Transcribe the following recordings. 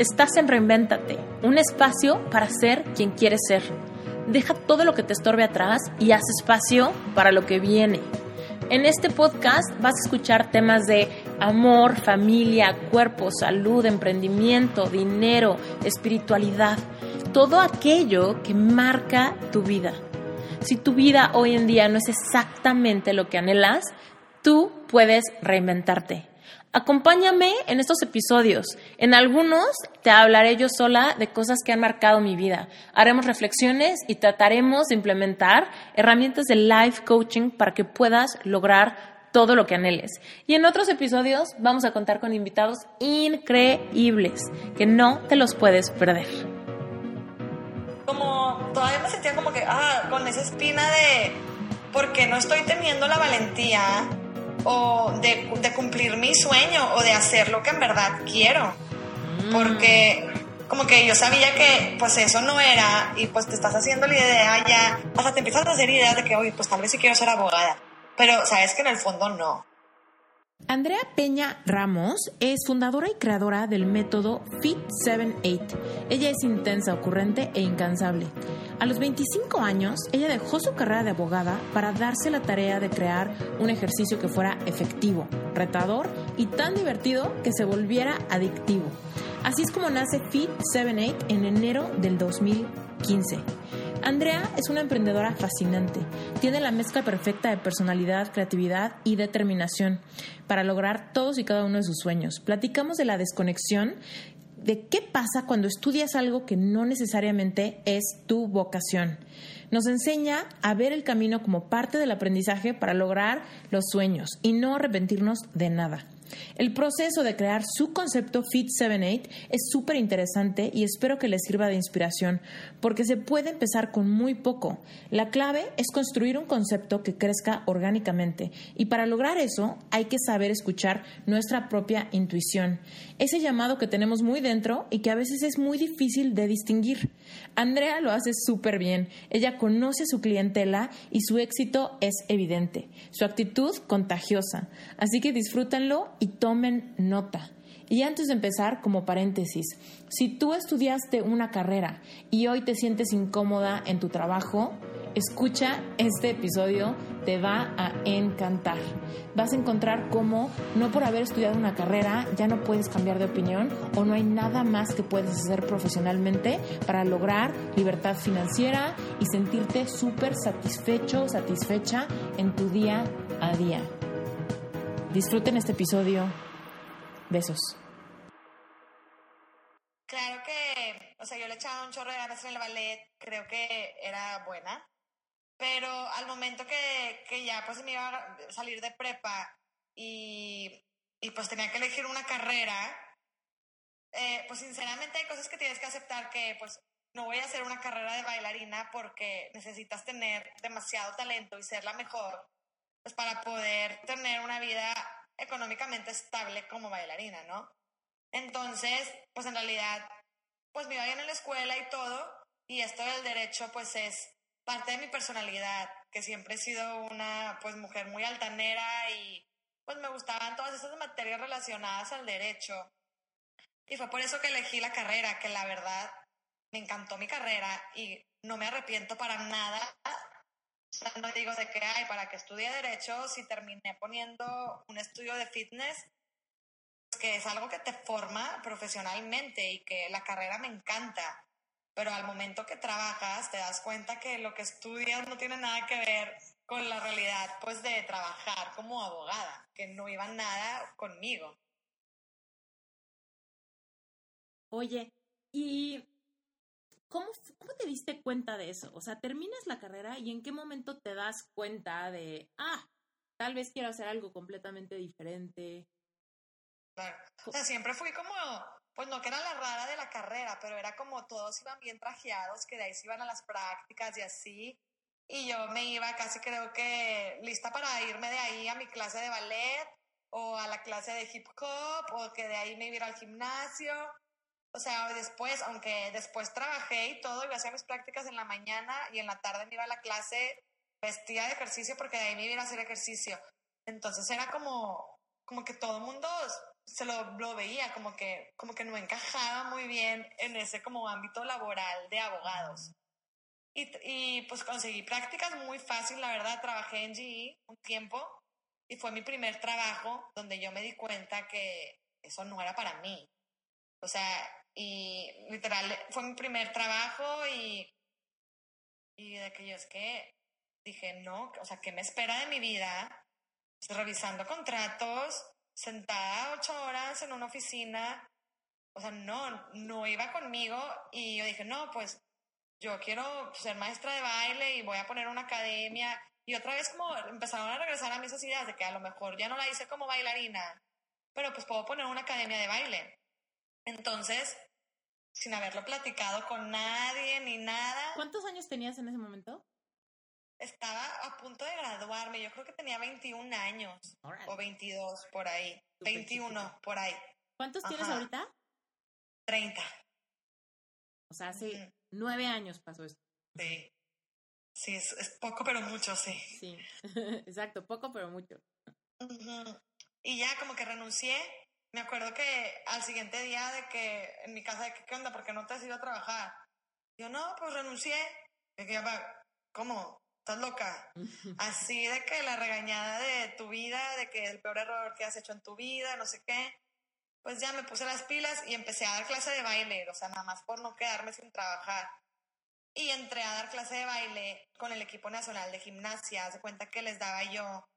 Estás en Reinvéntate, un espacio para ser quien quieres ser. Deja todo lo que te estorbe atrás y haz espacio para lo que viene. En este podcast vas a escuchar temas de amor, familia, cuerpo, salud, emprendimiento, dinero, espiritualidad, todo aquello que marca tu vida. Si tu vida hoy en día no es exactamente lo que anhelas, tú puedes reinventarte. Acompáñame en estos episodios. En algunos te hablaré yo sola de cosas que han marcado mi vida. Haremos reflexiones y trataremos de implementar herramientas de life coaching para que puedas lograr todo lo que anheles. Y en otros episodios vamos a contar con invitados increíbles que no te los puedes perder. Como todavía me sentía como que, ah, con esa espina de, porque no estoy teniendo la valentía o de, de, cumplir mi sueño o de hacer lo que en verdad quiero. Mm. Porque como que yo sabía que pues eso no era y pues te estás haciendo la idea ya, hasta te empiezas a hacer ideas de que, oye, pues tal vez sí quiero ser abogada, pero sabes que en el fondo no. Andrea Peña Ramos es fundadora y creadora del método Fit 7-8. Ella es intensa, ocurrente e incansable. A los 25 años, ella dejó su carrera de abogada para darse la tarea de crear un ejercicio que fuera efectivo, retador y tan divertido que se volviera adictivo. Así es como nace Fit 7-8 en enero del 2015. Andrea es una emprendedora fascinante. Tiene la mezcla perfecta de personalidad, creatividad y determinación para lograr todos y cada uno de sus sueños. Platicamos de la desconexión de qué pasa cuando estudias algo que no necesariamente es tu vocación. Nos enseña a ver el camino como parte del aprendizaje para lograr los sueños y no arrepentirnos de nada. El proceso de crear su concepto Fit 7-8 es súper interesante y espero que les sirva de inspiración porque se puede empezar con muy poco. La clave es construir un concepto que crezca orgánicamente y para lograr eso hay que saber escuchar nuestra propia intuición, ese llamado que tenemos muy dentro y que a veces es muy difícil de distinguir. Andrea lo hace súper bien, ella conoce a su clientela y su éxito es evidente, su actitud contagiosa, así que disfrútenlo y tomen nota. Y antes de empezar, como paréntesis, si tú estudiaste una carrera y hoy te sientes incómoda en tu trabajo, escucha este episodio, te va a encantar. Vas a encontrar cómo no por haber estudiado una carrera ya no puedes cambiar de opinión o no hay nada más que puedes hacer profesionalmente para lograr libertad financiera y sentirte súper satisfecho, satisfecha en tu día a día. Disfruten este episodio. Besos. Claro que, o sea, yo le echaba un chorro de ganas en el ballet, creo que era buena, pero al momento que, que ya pues me iba a salir de prepa y, y pues tenía que elegir una carrera, eh, pues sinceramente hay cosas que tienes que aceptar que pues no voy a hacer una carrera de bailarina porque necesitas tener demasiado talento y ser la mejor pues para poder tener una vida económicamente estable como bailarina, ¿no? Entonces, pues en realidad, pues me iba bien en la escuela y todo, y esto del derecho, pues es parte de mi personalidad, que siempre he sido una, pues, mujer muy altanera y, pues, me gustaban todas esas materias relacionadas al derecho. Y fue por eso que elegí la carrera, que la verdad me encantó mi carrera y no me arrepiento para nada no digo de que, hay para que estudie Derecho, si terminé poniendo un estudio de fitness, pues que es algo que te forma profesionalmente y que la carrera me encanta. Pero al momento que trabajas, te das cuenta que lo que estudias no tiene nada que ver con la realidad, pues, de trabajar como abogada, que no iba nada conmigo. Oye, y ¿Cómo, ¿Cómo te diste cuenta de eso? O sea, terminas la carrera y en qué momento te das cuenta de, ah, tal vez quiero hacer algo completamente diferente. Claro. O sea, siempre fui como, pues no que era la rara de la carrera, pero era como todos iban bien trajeados, que de ahí se iban a las prácticas y así. Y yo me iba casi creo que lista para irme de ahí a mi clase de ballet o a la clase de hip hop o que de ahí me iba al gimnasio o sea, después, aunque después trabajé y todo, iba a hacer mis prácticas en la mañana y en la tarde me iba a la clase vestida de ejercicio porque de ahí me iba a hacer ejercicio. Entonces era como, como que todo el mundo se lo, lo, veía como que, como que no encajaba muy bien en ese como ámbito laboral de abogados. Y, y pues conseguí prácticas muy fácil, la verdad, trabajé en GE un tiempo y fue mi primer trabajo donde yo me di cuenta que eso no era para mí. O sea, y literal, fue mi primer trabajo y, y de que yo es que dije, no, o sea, ¿qué me espera de mi vida? Pues, revisando contratos, sentada ocho horas en una oficina, o sea, no, no iba conmigo y yo dije, no, pues yo quiero ser maestra de baile y voy a poner una academia. Y otra vez como empezaron a regresar a esas ideas de que a lo mejor ya no la hice como bailarina, pero pues puedo poner una academia de baile. Entonces, sin haberlo platicado con nadie ni nada. ¿Cuántos años tenías en ese momento? Estaba a punto de graduarme, yo creo que tenía 21 años o 22 por ahí, 21 por ahí. ¿Cuántos tienes ahorita? 30. O sea, hace nueve años pasó esto. Sí. Sí, es, poco pero mucho, sí. Sí, exacto, poco pero mucho. Y ya como que renuncié. Me acuerdo que al siguiente día de que en mi casa, de que, ¿qué onda? ¿Por qué no te has ido a trabajar? Yo, no, pues renuncié. Y que, ¿cómo? ¿Estás loca? Así de que la regañada de tu vida, de que el peor error que has hecho en tu vida, no sé qué. Pues ya me puse las pilas y empecé a dar clase de baile, o sea, nada más por no quedarme sin trabajar. Y entré a dar clase de baile con el equipo nacional de gimnasia. Se cuenta que les daba yo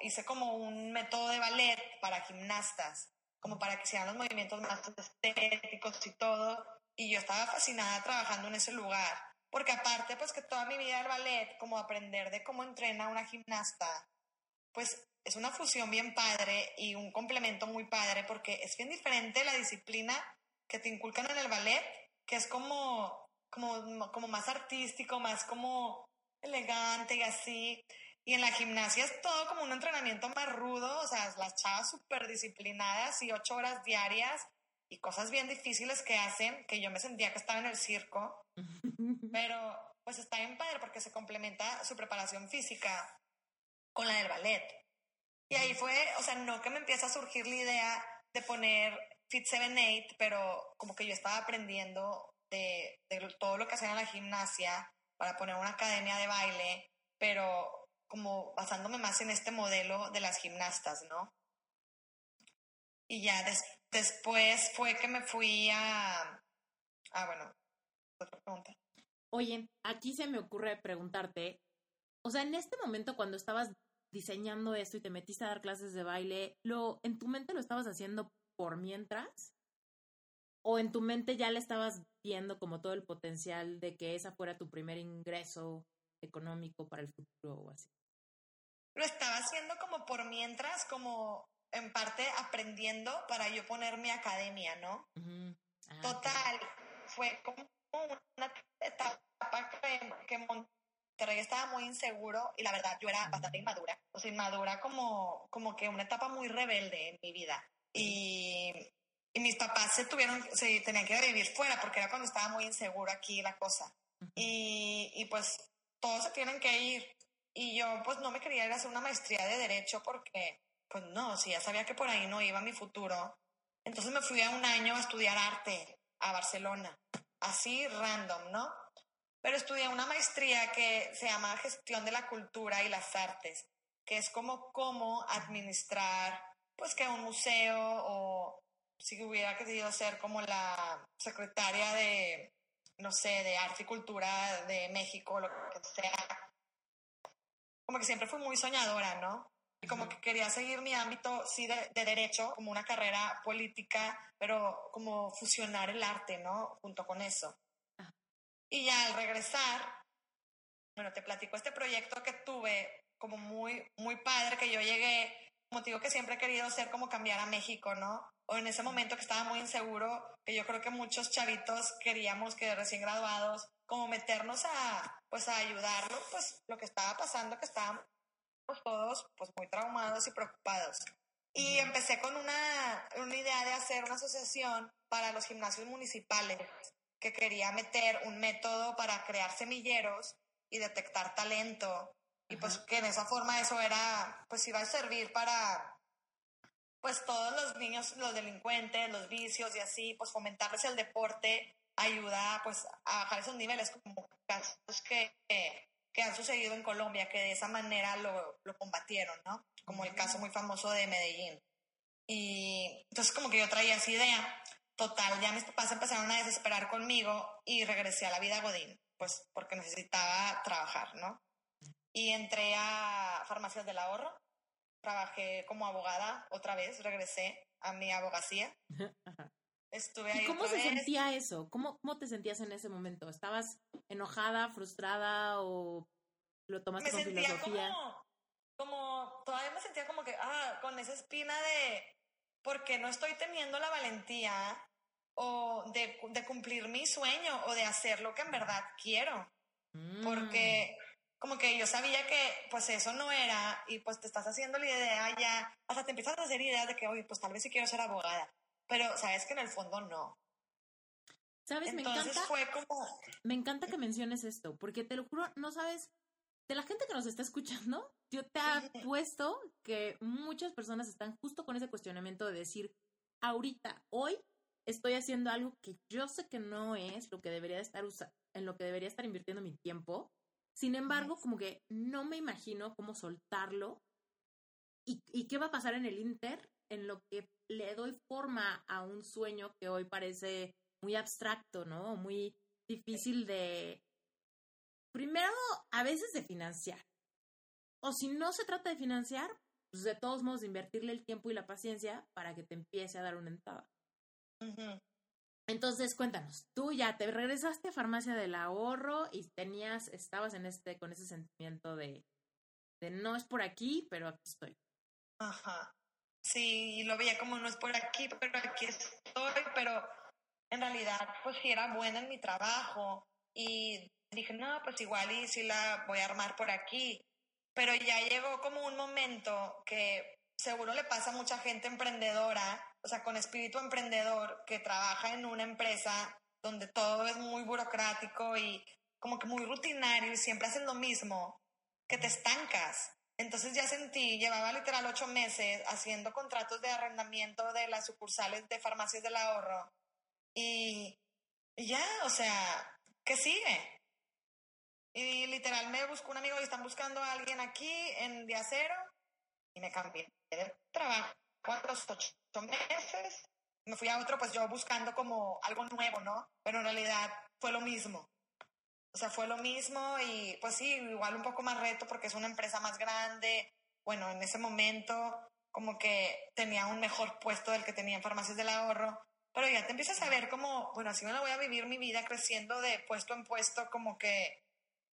hice como un método de ballet para gimnastas, como para que hicieran los movimientos más estéticos y todo. Y yo estaba fascinada trabajando en ese lugar, porque aparte, pues que toda mi vida el ballet, como aprender de cómo entrena una gimnasta, pues es una fusión bien padre y un complemento muy padre, porque es bien diferente la disciplina que te inculcan en el ballet, que es como, como, como más artístico, más como elegante y así. Y en la gimnasia es todo como un entrenamiento más rudo, o sea, las chavas súper disciplinadas y ocho horas diarias y cosas bien difíciles que hacen, que yo me sentía que estaba en el circo, pero pues está bien padre porque se complementa su preparación física con la del ballet. Y ahí fue, o sea, no que me empieza a surgir la idea de poner Fit 7-8, pero como que yo estaba aprendiendo de, de todo lo que hacían en la gimnasia para poner una academia de baile, pero como basándome más en este modelo de las gimnastas, ¿no? Y ya después fue que me fui a... Ah, bueno, otra pregunta. Oye, aquí se me ocurre preguntarte, o sea, en este momento cuando estabas diseñando esto y te metiste a dar clases de baile, ¿lo, ¿en tu mente lo estabas haciendo por mientras? ¿O en tu mente ya le estabas viendo como todo el potencial de que esa fuera tu primer ingreso económico para el futuro o así? Lo estaba haciendo como por mientras, como en parte aprendiendo para yo poner mi academia, ¿no? Ah, Total, fue como una etapa que, que Monterrey estaba muy inseguro y la verdad yo era bastante inmadura, o sea, inmadura como, como que una etapa muy rebelde en mi vida. Y, y mis papás se tuvieron, se tenían que vivir fuera porque era cuando estaba muy inseguro aquí la cosa. y, y pues todos se tienen que ir. Y yo pues no me quería ir a hacer una maestría de derecho porque, pues no, si ya sabía que por ahí no iba mi futuro. Entonces me fui a un año a estudiar arte a Barcelona, así random, ¿no? Pero estudié una maestría que se llama Gestión de la Cultura y las Artes, que es como cómo administrar, pues que un museo o si hubiera querido ser como la secretaria de, no sé, de arte y cultura de México, lo que sea, como que siempre fui muy soñadora, ¿no? Y como que quería seguir mi ámbito, sí, de, derecho, como una carrera política, pero como fusionar el arte, ¿no? Junto con eso. Y ya al regresar, bueno, te platico este proyecto que tuve como muy, muy padre, que yo llegué, motivo que siempre he querido ser como cambiar a México, ¿no? O en ese momento que estaba muy inseguro, que yo creo que muchos chavitos queríamos que recién graduados como meternos a, pues a ayudarlo, pues lo que estaba pasando, que estábamos todos pues muy traumados y preocupados. Y empecé con una, una idea de hacer una asociación para los gimnasios municipales, que quería meter un método para crear semilleros y detectar talento. Y pues que en esa forma eso era, pues iba a servir para, pues todos los niños, los delincuentes, los vicios y así, pues fomentarles el deporte ayuda pues a bajar esos niveles como casos que, que, han sucedido en Colombia, que de esa manera lo, lo combatieron, ¿no? Como el caso muy famoso de Medellín. Y entonces como que yo traía esa idea. Total, ya mis papás empezaron a desesperar conmigo y regresé a la vida Godín, pues porque necesitaba trabajar, ¿no? Y entré a Farmacias del Ahorro, trabajé como abogada otra vez, regresé a mi abogacía. Estuve ahí ¿Y cómo se sentía eso? ¿Cómo, ¿Cómo te sentías en ese momento? ¿Estabas enojada, frustrada o lo tomaste con filosofía? Como, como, todavía me sentía como que, ah, con esa espina de, porque no estoy teniendo la valentía o de, de cumplir mi sueño o de hacer lo que en verdad quiero. Porque mm como que yo sabía que pues eso no era y pues te estás haciendo la idea ya, hasta te empiezas a hacer ideas de que, oye, pues tal vez sí quiero ser abogada, pero sabes que en el fondo no. ¿Sabes? me encanta. Fue como... Me encanta que menciones esto, porque te lo juro, no sabes, de la gente que nos está escuchando, yo te apuesto que muchas personas están justo con ese cuestionamiento de decir, ahorita, hoy, estoy haciendo algo que yo sé que no es lo que debería estar en lo que debería estar invirtiendo mi tiempo, sin embargo, como que no me imagino cómo soltarlo y, qué va a pasar en el Inter en lo que le doy forma a un sueño que hoy parece muy abstracto, ¿no? Muy difícil de, primero, a veces de financiar. O si no se trata de financiar, pues de todos modos de invertirle el tiempo y la paciencia para que te empiece a dar una entrada. Entonces, cuéntanos, tú ya te regresaste a Farmacia del Ahorro y tenías, estabas en este, con ese sentimiento de, de no es por aquí, pero aquí estoy. Ajá. Sí, lo veía como no es por aquí, pero aquí estoy, pero en realidad, pues sí era buena en mi trabajo y dije, no, pues igual y sí la voy a armar por aquí. Pero ya llegó como un momento que seguro le pasa a mucha gente emprendedora o sea, con espíritu emprendedor que trabaja en una empresa donde todo es muy burocrático y como que muy rutinario y siempre hacen lo mismo, que te estancas. Entonces ya sentí, llevaba literal ocho meses haciendo contratos de arrendamiento de las sucursales de farmacias del ahorro y, ya, o sea, ¿qué sigue? Y literal me buscó un amigo y están buscando a alguien aquí en Día Cero y me cambié de trabajo cuatro, ocho meses. Me fui a otro, pues yo buscando como algo nuevo, ¿no? Pero en realidad fue lo mismo. O sea, fue lo mismo y pues sí, igual un poco más reto porque es una empresa más grande. Bueno, en ese momento como que tenía un mejor puesto del que tenía en Farmacias del Ahorro, pero ya te empiezas a ver como, bueno, así me la voy a vivir mi vida creciendo de puesto en puesto, como que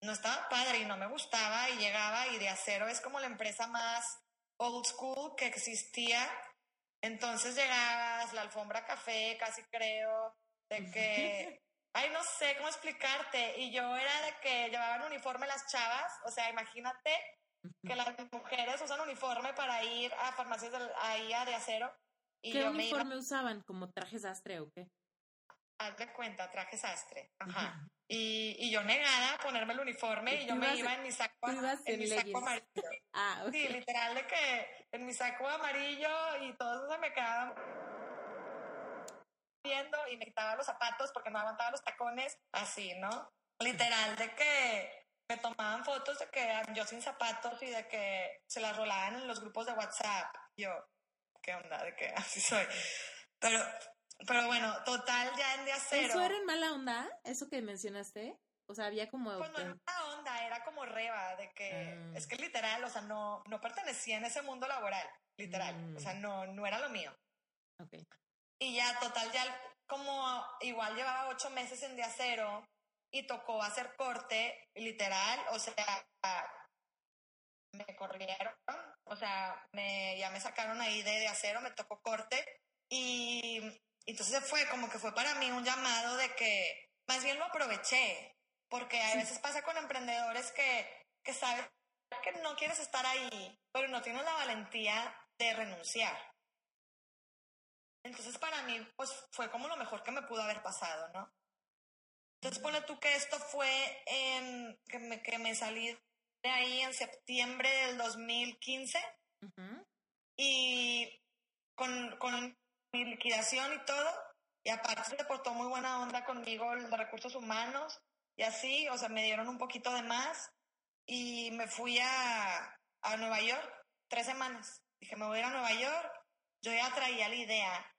no estaba padre y no me gustaba y llegaba y de acero es como la empresa más old school que existía. Entonces llegabas, la alfombra café, casi creo, de que, ay, no sé cómo explicarte. Y yo era de que llevaban uniforme las chavas, o sea, imagínate que las mujeres usan uniforme para ir a farmacias de, ahí a de acero. Y ¿Qué uniforme usaban? ¿Como traje sastre o qué? Haz de cuenta, traje sastre. Ajá. Y, y, yo negada a ponerme el uniforme y yo me iba en mi saco, en mi saco amarillo. Ah, Sí, literal de que en mi saco amarillo y todo eso se me quedaba viendo y me quitaba los zapatos porque no aguantaba los tacones, así, ¿no? Literal de que me tomaban fotos de que yo sin zapatos y de que se las rolaban en los grupos de WhatsApp. Yo, ¿qué onda? De que así soy. Pero pero bueno, total, ya en día cero. ¿Eso era en mala onda? ¿Eso que mencionaste? O sea, había como... Pues no era mala onda, era como reba, de que... Ah. Es que literal, o sea, no, no pertenecía en ese mundo laboral, literal. O sea, mm. no, no era lo mío. Ok. Y ya, total, ya como igual llevaba ocho meses en día cero y tocó hacer corte, literal, o sea, me corrieron, o sea, me, ya me sacaron ahí de, de acero, me tocó corte y entonces fue como que fue para mí un llamado de que más bien lo aproveché, porque a veces pasa con emprendedores que, que sabes que no quieres estar ahí, pero no tienes la valentía de renunciar. Entonces para mí pues fue como lo mejor que me pudo haber pasado, ¿no? Entonces pone tú que esto fue que, me, que me salí de ahí en septiembre del 2015 y con, con mi liquidación y todo, y aparte se portó muy buena onda conmigo de recursos humanos, y así, o sea, me dieron un poquito de más, y me fui a, a Nueva York tres semanas. Dije, me voy a ir a Nueva York. Yo ya traía la idea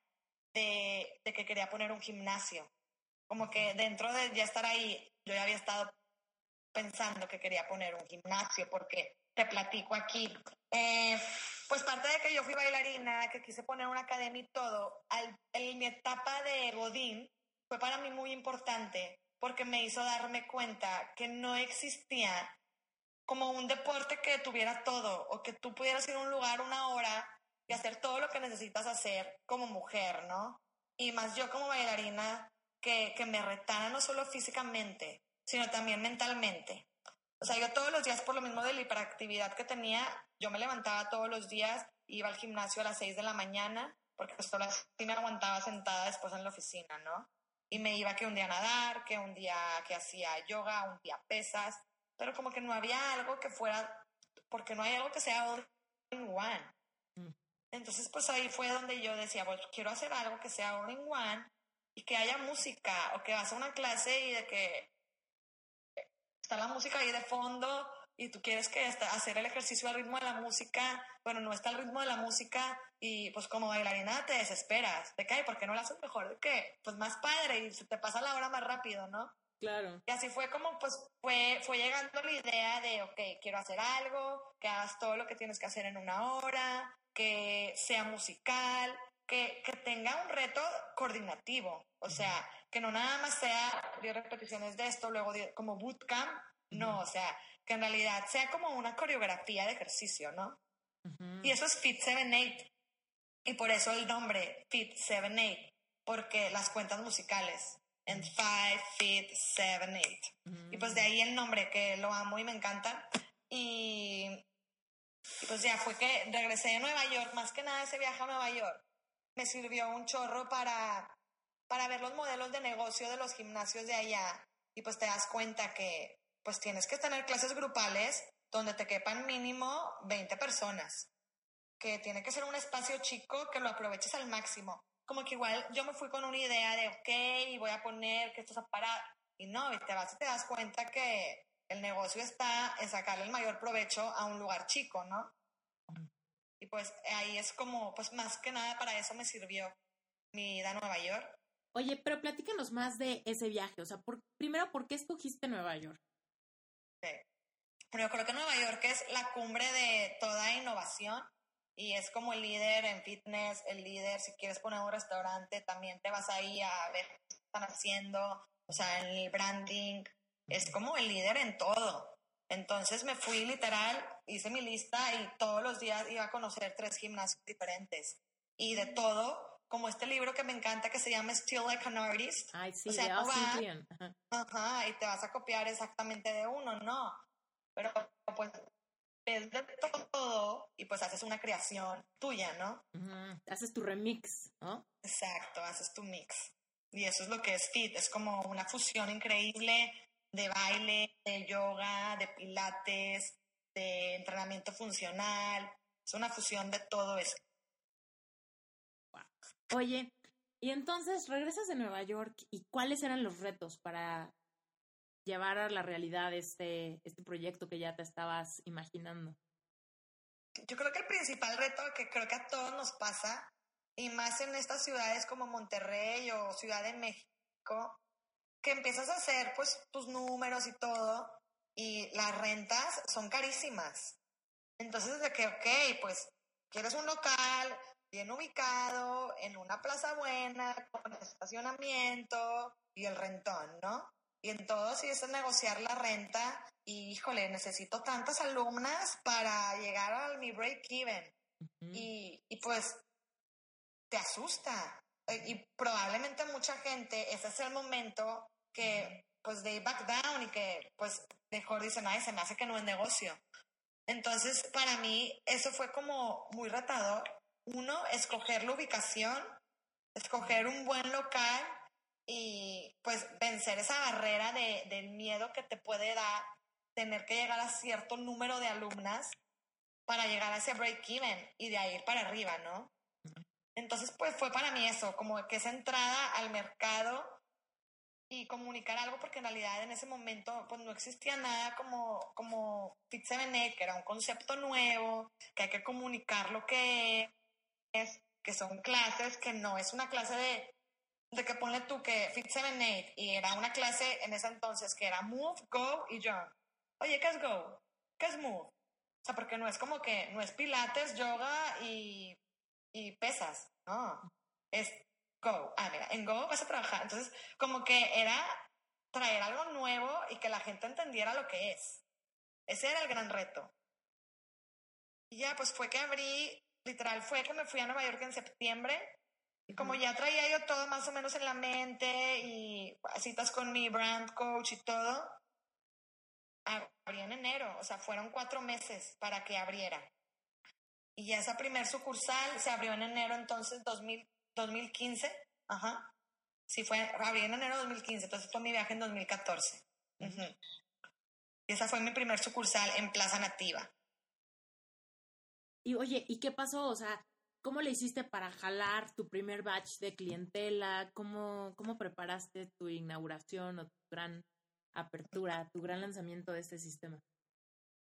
de, que quería poner un gimnasio. Como que dentro de ya estar ahí, yo ya había estado pensando que quería poner un gimnasio, porque te platico aquí. Eh, pues parte de que yo fui bailarina, que quise poner una academia y todo, al, en mi etapa de Godín fue para mí muy importante porque me hizo darme cuenta que no existía como un deporte que tuviera todo o que tú pudieras ir a un lugar una hora hacer todo lo que necesitas hacer como mujer, ¿no? Y más yo como bailarina que, que me retara no solo físicamente, sino también mentalmente. O sea, yo todos los días, por lo mismo de la hiperactividad que tenía, yo me levantaba todos los días, iba al gimnasio a las 6 de la mañana, porque solo así me aguantaba sentada después en la oficina, ¿no? Y me iba que un día a nadar, que un día que hacía yoga, un día pesas, pero como que no había algo que fuera, porque no hay algo que sea all in one. Entonces, pues ahí fue donde yo decía, pues quiero hacer algo que sea all in one y que haya música o que vas a una clase y de que está la música ahí de fondo y tú quieres que hacer el ejercicio al ritmo de la música, bueno, no está al ritmo de la música y pues como bailarina te desesperas, te cae, porque no lo haces mejor? ¿De qué? Pues más padre y se te pasa la hora más rápido, ¿no? Claro. Y así fue como pues fue, fue llegando la idea de, ok, quiero hacer algo, que hagas todo lo que tienes que hacer en una hora, que sea musical, que, que tenga un reto coordinativo, o sea, que no nada más sea 10 repeticiones de esto, luego como bootcamp, no, o sea, que en realidad sea como una coreografía de ejercicio, ¿no? Y eso es Fit 7-8. Y por eso el nombre Fit 7-8, porque las cuentas musicales en Five, Feet, Seven, Eight. Y pues de ahí el nombre, que lo amo y me encanta. Y, y, pues ya fue que regresé de Nueva York, más que nada ese viaje a Nueva York, me sirvió un chorro para, para ver los modelos de negocio de los gimnasios de allá. Y pues te das cuenta que pues tienes que tener clases grupales donde te quepan mínimo 20 personas. Que tiene que ser un espacio chico que lo aproveches al máximo como que igual yo me fui con una idea de, ok, voy a poner que esto es para... Y no, y te vas y te das cuenta que el negocio está en sacarle el mayor provecho a un lugar chico, ¿no? Y pues ahí es como, pues más que nada para eso me sirvió mi ida a Nueva York. Oye, pero platícanos más de ese viaje. O sea, por, primero, ¿por qué escogiste Nueva York? Sí. Bueno, yo creo que Nueva York es la cumbre de toda innovación y es como el líder en fitness, el líder, si quieres poner un restaurante, también te vas ahí a ver qué están haciendo, o sea, en el branding, es como el líder en todo. Entonces me fui literal, hice mi lista y todos los días iba a conocer tres gimnasios diferentes. Y de todo, como este libro que me encanta que se llama Still Like an Artist. Ay, sí, o sea, de ajá, y te vas a copiar exactamente de uno, ¿no? Pero pues es de todo y pues haces una creación tuya, ¿no? Haces tu remix, ¿no? Exacto, haces tu mix. Y eso es lo que es fit, es como una fusión increíble de baile, de yoga, de pilates, de entrenamiento funcional. Es una fusión de todo eso. Oye, y entonces regresas de Nueva York y cuáles eran los retos para llevar a la realidad este, este proyecto que ya te estabas imaginando? Yo creo que el principal reto que creo que a todos nos pasa, y más en estas ciudades como Monterrey o Ciudad de México, que empiezas a hacer pues tus números y todo, y las rentas son carísimas. Entonces, de que, ok, pues quieres un local bien ubicado, en una plaza buena, con estacionamiento y el rentón, ¿no? Y en todo si es negociar la renta y, híjole, necesito tantas alumnas para llegar a mi break-even. y, y pues te asusta. Y probablemente mucha gente, ese es el momento que pues de back down y que pues mejor dicen, ay, se me hace que no es negocio. Entonces, para mí, eso fue como muy retador. Uno, escoger la ubicación, escoger un buen local y pues vencer esa barrera de, del miedo que te puede dar tener que llegar a cierto número de alumnas para llegar a ese break-even y de ahí para arriba, ¿no? Entonces, pues fue para mí eso, como que esa entrada al mercado y comunicar algo, porque en realidad en ese momento pues no existía nada como, como Fit 7 que era un concepto nuevo, que hay que comunicar lo que es, que son clases, que no es una clase de, de que ponle tú que Fit 7 y era una clase en ese entonces que era Move, Go y Jump. Oye, ¿qué es Go? ¿Qué es Move? O sea, porque no es como que, no es pilates, yoga y, y pesas, no. Es Go. Ah, mira, en Go vas a trabajar. Entonces, como que era traer algo nuevo y que la gente entendiera lo que es. Ese era el gran reto. Y ya, pues fue que abrí, literal, fue que me fui a Nueva York en septiembre. Y como ya traía yo todo más o menos en la mente y citas con mi brand coach y todo, abrí en enero, o sea, fueron cuatro meses para que abriera. Y ya esa primer sucursal se abrió en enero entonces 2000, 2015, ajá. Sí, fue, abrí en enero 2015, entonces fue mi viaje en 2014. Y esa fue mi primer sucursal en Plaza Nativa. Y oye, ¿y qué pasó? O sea, ¿cómo le hiciste para jalar tu primer batch de clientela? ¿Cómo, cómo preparaste tu inauguración o tu gran apertura, tu gran lanzamiento de este sistema?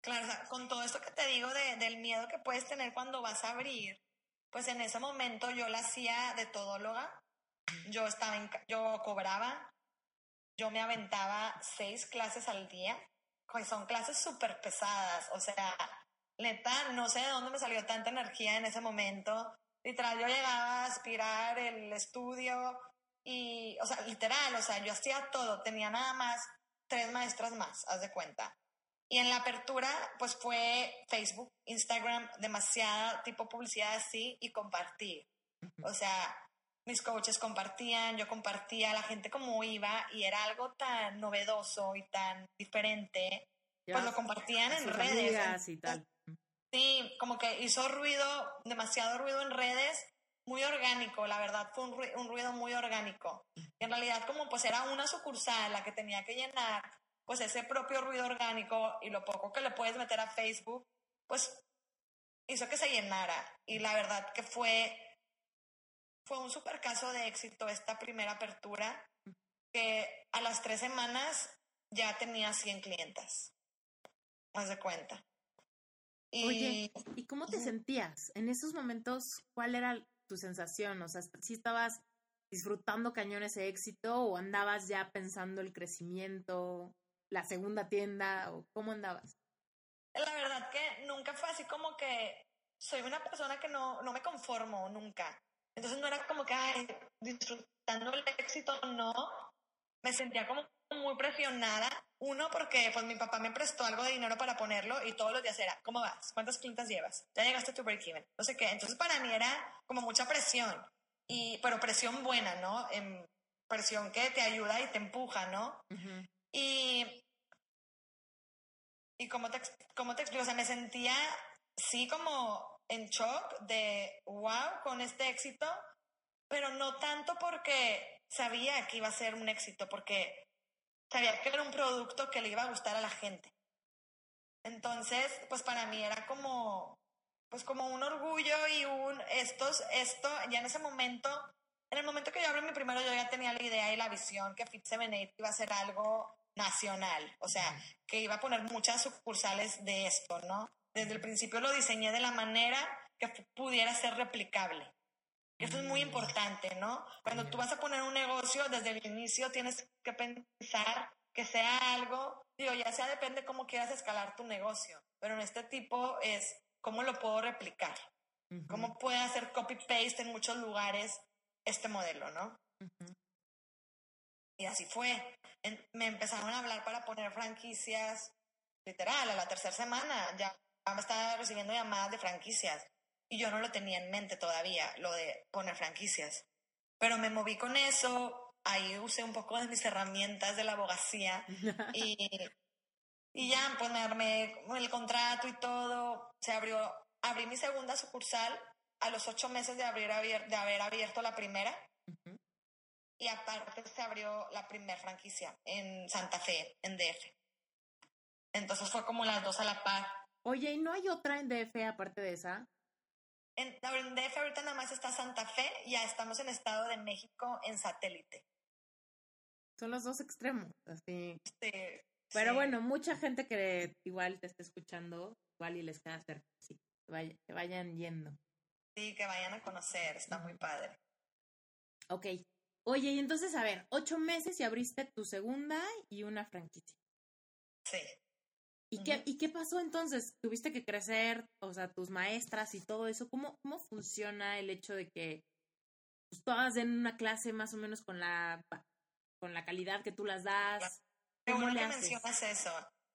Claro, con todo esto que te digo de, del miedo que puedes tener cuando vas a abrir, pues en ese momento yo la hacía de todóloga, yo estaba en, yo cobraba, yo me aventaba seis clases al día, pues son clases súper pesadas, o sea, neta, no sé de dónde me salió tanta energía en ese momento, literal, yo llegaba a aspirar el estudio y, o sea, literal, o sea, yo hacía todo, tenía nada más tres maestras más, haz de cuenta. Y en la apertura, pues fue Facebook, Instagram, demasiada tipo publicidad así y compartir. O sea, mis coaches compartían, yo compartía, la gente como iba y era algo tan novedoso y tan diferente, pues lo compartían en redes. Y tal. Sí, como que hizo ruido, demasiado ruido en redes, muy orgánico, la verdad, fue un ruido, un ruido muy orgánico. Y en realidad como pues era una sucursal la que tenía que llenar pues ese propio ruido orgánico y lo poco que le puedes meter a Facebook, pues hizo que se llenara. Y la verdad que fue, fue un super caso de éxito esta primera apertura, que a las tres semanas ya tenía 100 clientas. Haz de cuenta. Y, Oye, ¿y cómo te sentías? En esos momentos, ¿cuál era tu sensación? O sea, si estabas disfrutando cañón ese éxito o andabas ya pensando el crecimiento? La segunda tienda o cómo andabas? La verdad que nunca fue así como que soy una persona que no, no me conformo nunca. Entonces no era como que, ay, disfrutando el éxito, no. Me sentía como muy presionada. Uno, porque pues mi papá me prestó algo de dinero para ponerlo y todos los días era, ¿cómo vas? ¿Cuántas clientes llevas? Ya llegaste a tu break-even. No sé qué. Entonces para mí era como mucha presión. Y, pero presión buena, ¿no? En presión que te ayuda y te empuja, ¿no? Y, y como te, como te explico, o sea, me sentía sí como en shock de, wow, con este éxito, pero no tanto porque sabía que iba a ser un éxito, porque sabía que era un producto que le iba a gustar a la gente. Entonces, pues para mí era como, pues como un orgullo y un, estos, esto, ya en ese momento, en el momento que yo abrí mi primero, yo ya tenía la idea y la visión que Fit 78 iba a ser algo nacional, o sea, que iba a poner muchas sucursales de esto, ¿no? Desde el principio lo diseñé de la manera que pudiera ser replicable. Eso es muy importante, ¿no? Cuando tú vas a poner un negocio, desde el inicio tienes que pensar que sea algo, digo, ya sea depende cómo quieras escalar tu negocio, pero en este tipo es cómo lo puedo replicar, cómo puedo hacer copy-paste en muchos lugares este modelo, ¿no? Y así fue. me empezaron a hablar para poner franquicias, literal, a la tercera semana ya me estaba recibiendo llamadas de franquicias y yo no lo tenía en mente todavía, lo de poner franquicias. Pero me moví con eso, ahí usé un poco de mis herramientas de la abogacía y, y ya, pues me armé el contrato y todo, se abrió, abrí mi segunda sucursal a los ocho meses de, abrir, de haber abierto la primera y aparte se abrió la primera franquicia en Santa Fe, en DF. Entonces fue como las dos a la par. Oye, ¿y no hay otra en DF aparte de esa? En, en DF ahorita nada más está Santa Fe, ya estamos en Estado de México en satélite. Son los dos extremos, así. Sí, Pero sí. bueno, mucha gente que igual te está escuchando, igual y les queda cerca, sí, que vayan yendo. Sí, que vayan a conocer, está muy padre. Ok. Oye, y entonces, a ver, ocho meses y abriste tu segunda y una franquicia. Sí. ¿Y, qué. ¿Y qué pasó entonces? ¿Tuviste que crecer, o sea, tus maestras y todo eso? ¿Cómo, cómo funciona el hecho de que pues, todas den una clase más o menos con la, con la calidad que tú las das? ¿Cómo bueno le que haces? mencionas eso,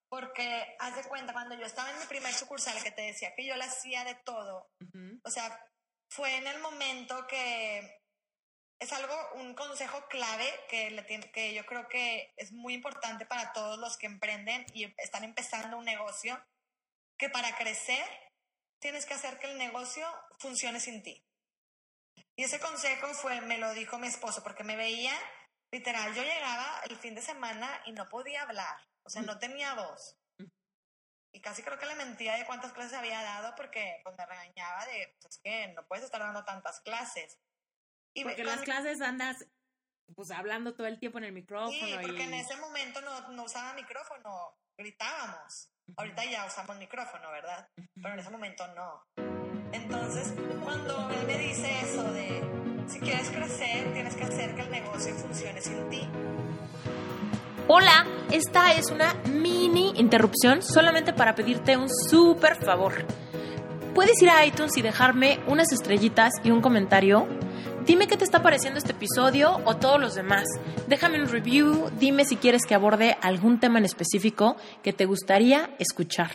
porque haz de cuenta, cuando yo estaba en mi primer sucursal que te decía que yo la hacía de todo, o sea, fue en el momento que es algo, un consejo clave que, le tien- que yo creo que es muy importante para todos los que emprenden y están empezando un negocio, que para crecer tienes que hacer que el negocio funcione sin ti. Y ese consejo fue, me lo dijo mi esposo, porque me veía, literal, yo llegaba el fin de semana y no podía hablar, o sea, no tenía voz. Y casi creo que le mentía de cuántas clases había dado porque pues, me regañaba de, pues, es que no puedes estar dando tantas clases. Y me- Porque con- las clases andas pues hablando todo el tiempo en el micrófono Sí, porque y... en ese momento no, no usaba micrófono, gritábamos. Ahorita ya usamos micrófono, ¿verdad? Pero en ese momento no. Entonces, cuando él me dice eso de, si quieres crecer, tienes que hacer que el negocio funcione sin ti. Hola, esta es una mini interrupción solamente para pedirte un súper favor. ¿Puedes ir a iTunes y dejarme unas estrellitas y un comentario? Dime qué te está pareciendo este episodio o todos los demás. Déjame un review, dime si quieres que aborde algún tema en específico que te gustaría escuchar.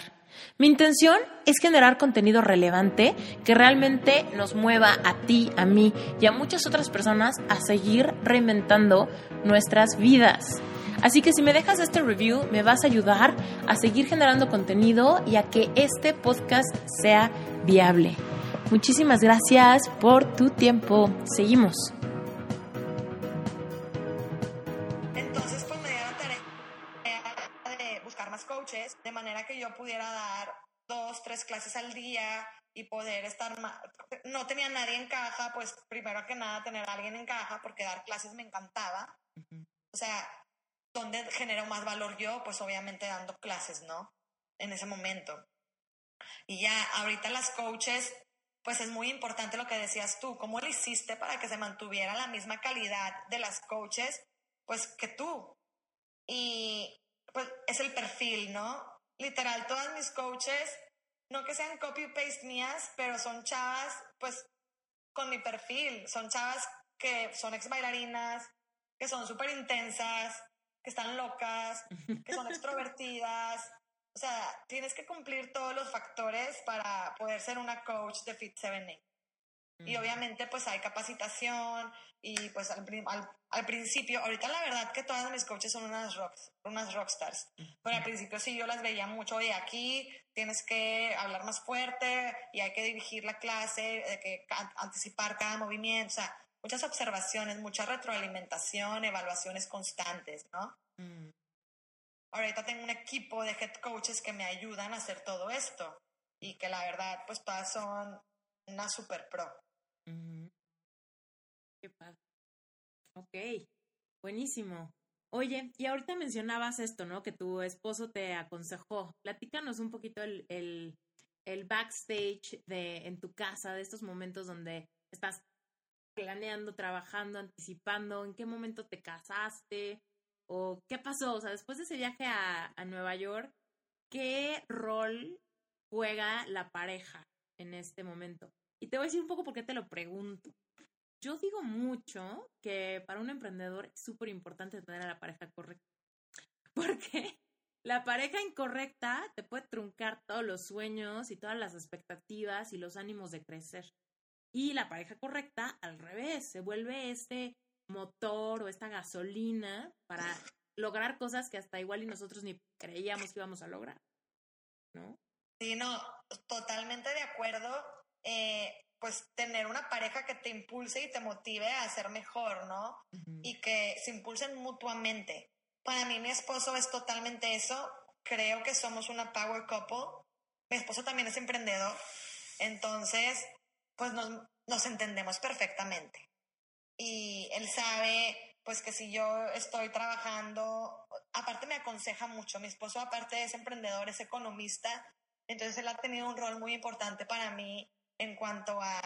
Mi intención es generar contenido relevante que realmente nos mueva a ti, a mí y a muchas otras personas a seguir reinventando nuestras vidas. Así que si me dejas este review, me vas a ayudar a seguir generando contenido y a que este podcast sea viable. Muchísimas gracias por tu tiempo. Seguimos. Entonces, pues me dieron tarea de buscar más coaches, de manera que yo pudiera dar dos, tres clases al día y poder estar más... No tenía nadie en caja, pues primero que nada tener a alguien en caja, porque dar clases me encantaba. O sea, ¿dónde genero más valor yo? Pues obviamente dando clases, ¿no? En ese momento. Y ya, ahorita las coaches, pues es muy importante lo que decías tú, ¿cómo lo hiciste para que se mantuviera la misma calidad de las coaches, pues que tú? Y pues es el perfil, ¿no? Literal, todas mis coaches, no que sean copy-paste mías, pero son chavas, pues con mi perfil, son chavas que son ex bailarinas, que son súper intensas, que están locas, que son extrovertidas. O sea, tienes que cumplir todos los factores para poder ser una coach de Fit 7 Y obviamente pues hay capacitación y pues al, al, al principio, ahorita la verdad que todas mis coaches son unas, rocks, unas rockstars, pero al principio sí yo las veía mucho, oye, aquí tienes que hablar más fuerte y hay que dirigir la clase, hay que anticipar cada movimiento, o sea, muchas observaciones, mucha retroalimentación, evaluaciones constantes, ¿no? Mm, Ahorita tengo un equipo de head coaches que me ayudan a hacer todo esto y que la verdad pues todas son una super pro. Qué padre. Ok, buenísimo. Oye, y ahorita mencionabas esto, ¿no? Que tu esposo te aconsejó. Platícanos un poquito el, el, el backstage de en tu casa, de estos momentos donde estás planeando, trabajando, anticipando, en qué momento te casaste o qué pasó. O sea, después de ese viaje a, Nueva York, ¿qué rol juega la pareja en este momento? Y te voy a decir un poco por qué te lo pregunto. Yo digo mucho que para un emprendedor es súper importante tener a la pareja correcta. Porque la pareja incorrecta te puede truncar todos los sueños y todas las expectativas y los ánimos de crecer. Y la pareja correcta, al revés, se vuelve este motor o esta gasolina para lograr cosas que hasta igual y nosotros ni creíamos que íbamos a lograr. ¿No? Sí, no, totalmente de acuerdo. Eh, pues tener una pareja que te impulse y te motive a ser mejor, ¿no? Y que se impulsen mutuamente. Para mí mi esposo es totalmente eso. Creo que somos una power couple. Mi esposo también es emprendedor. Entonces, pues nos, nos entendemos perfectamente. Y él sabe, pues que si yo estoy trabajando, aparte me aconseja mucho, mi esposo aparte es emprendedor, es economista, entonces él ha tenido un rol muy importante para mí en cuanto a,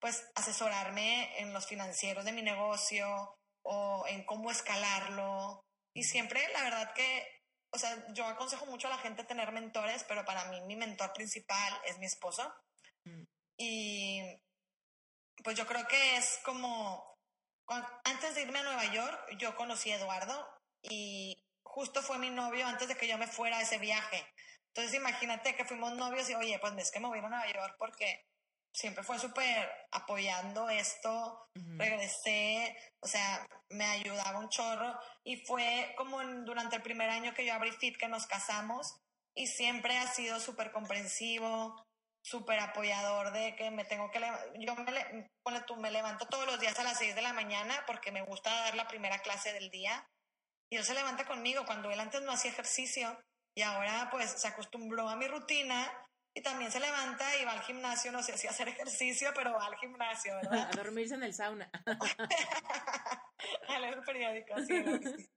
pues, asesorarme en los financieros de mi negocio o en cómo escalarlo. Y siempre, la verdad que, o sea, yo aconsejo mucho a la gente tener mentores, pero para mí mi mentor principal es mi esposo. Y pues yo creo que es como, antes de irme a Nueva York, yo conocí a Eduardo y justo fue mi novio antes de que yo me fuera a ese viaje. Entonces imagínate que fuimos novios y, oye, pues es que me voy a Nueva York porque siempre fue súper apoyando esto, regresé, o sea, me ayudaba un chorro y fue como durante el primer año que yo abrí FIT que nos casamos y siempre ha sido súper comprensivo, súper apoyador de que me tengo que yo me, tú, me levanto todos los días a las 6 de la mañana porque me gusta dar la primera clase del día y él se levanta conmigo cuando él antes no hacía ejercicio y ahora pues se acostumbró a mi rutina y también se levanta y va al gimnasio, no sé si hacer ejercicio, pero va al gimnasio, ¿verdad? A dormirse en el sauna. a leer el periódico, sí.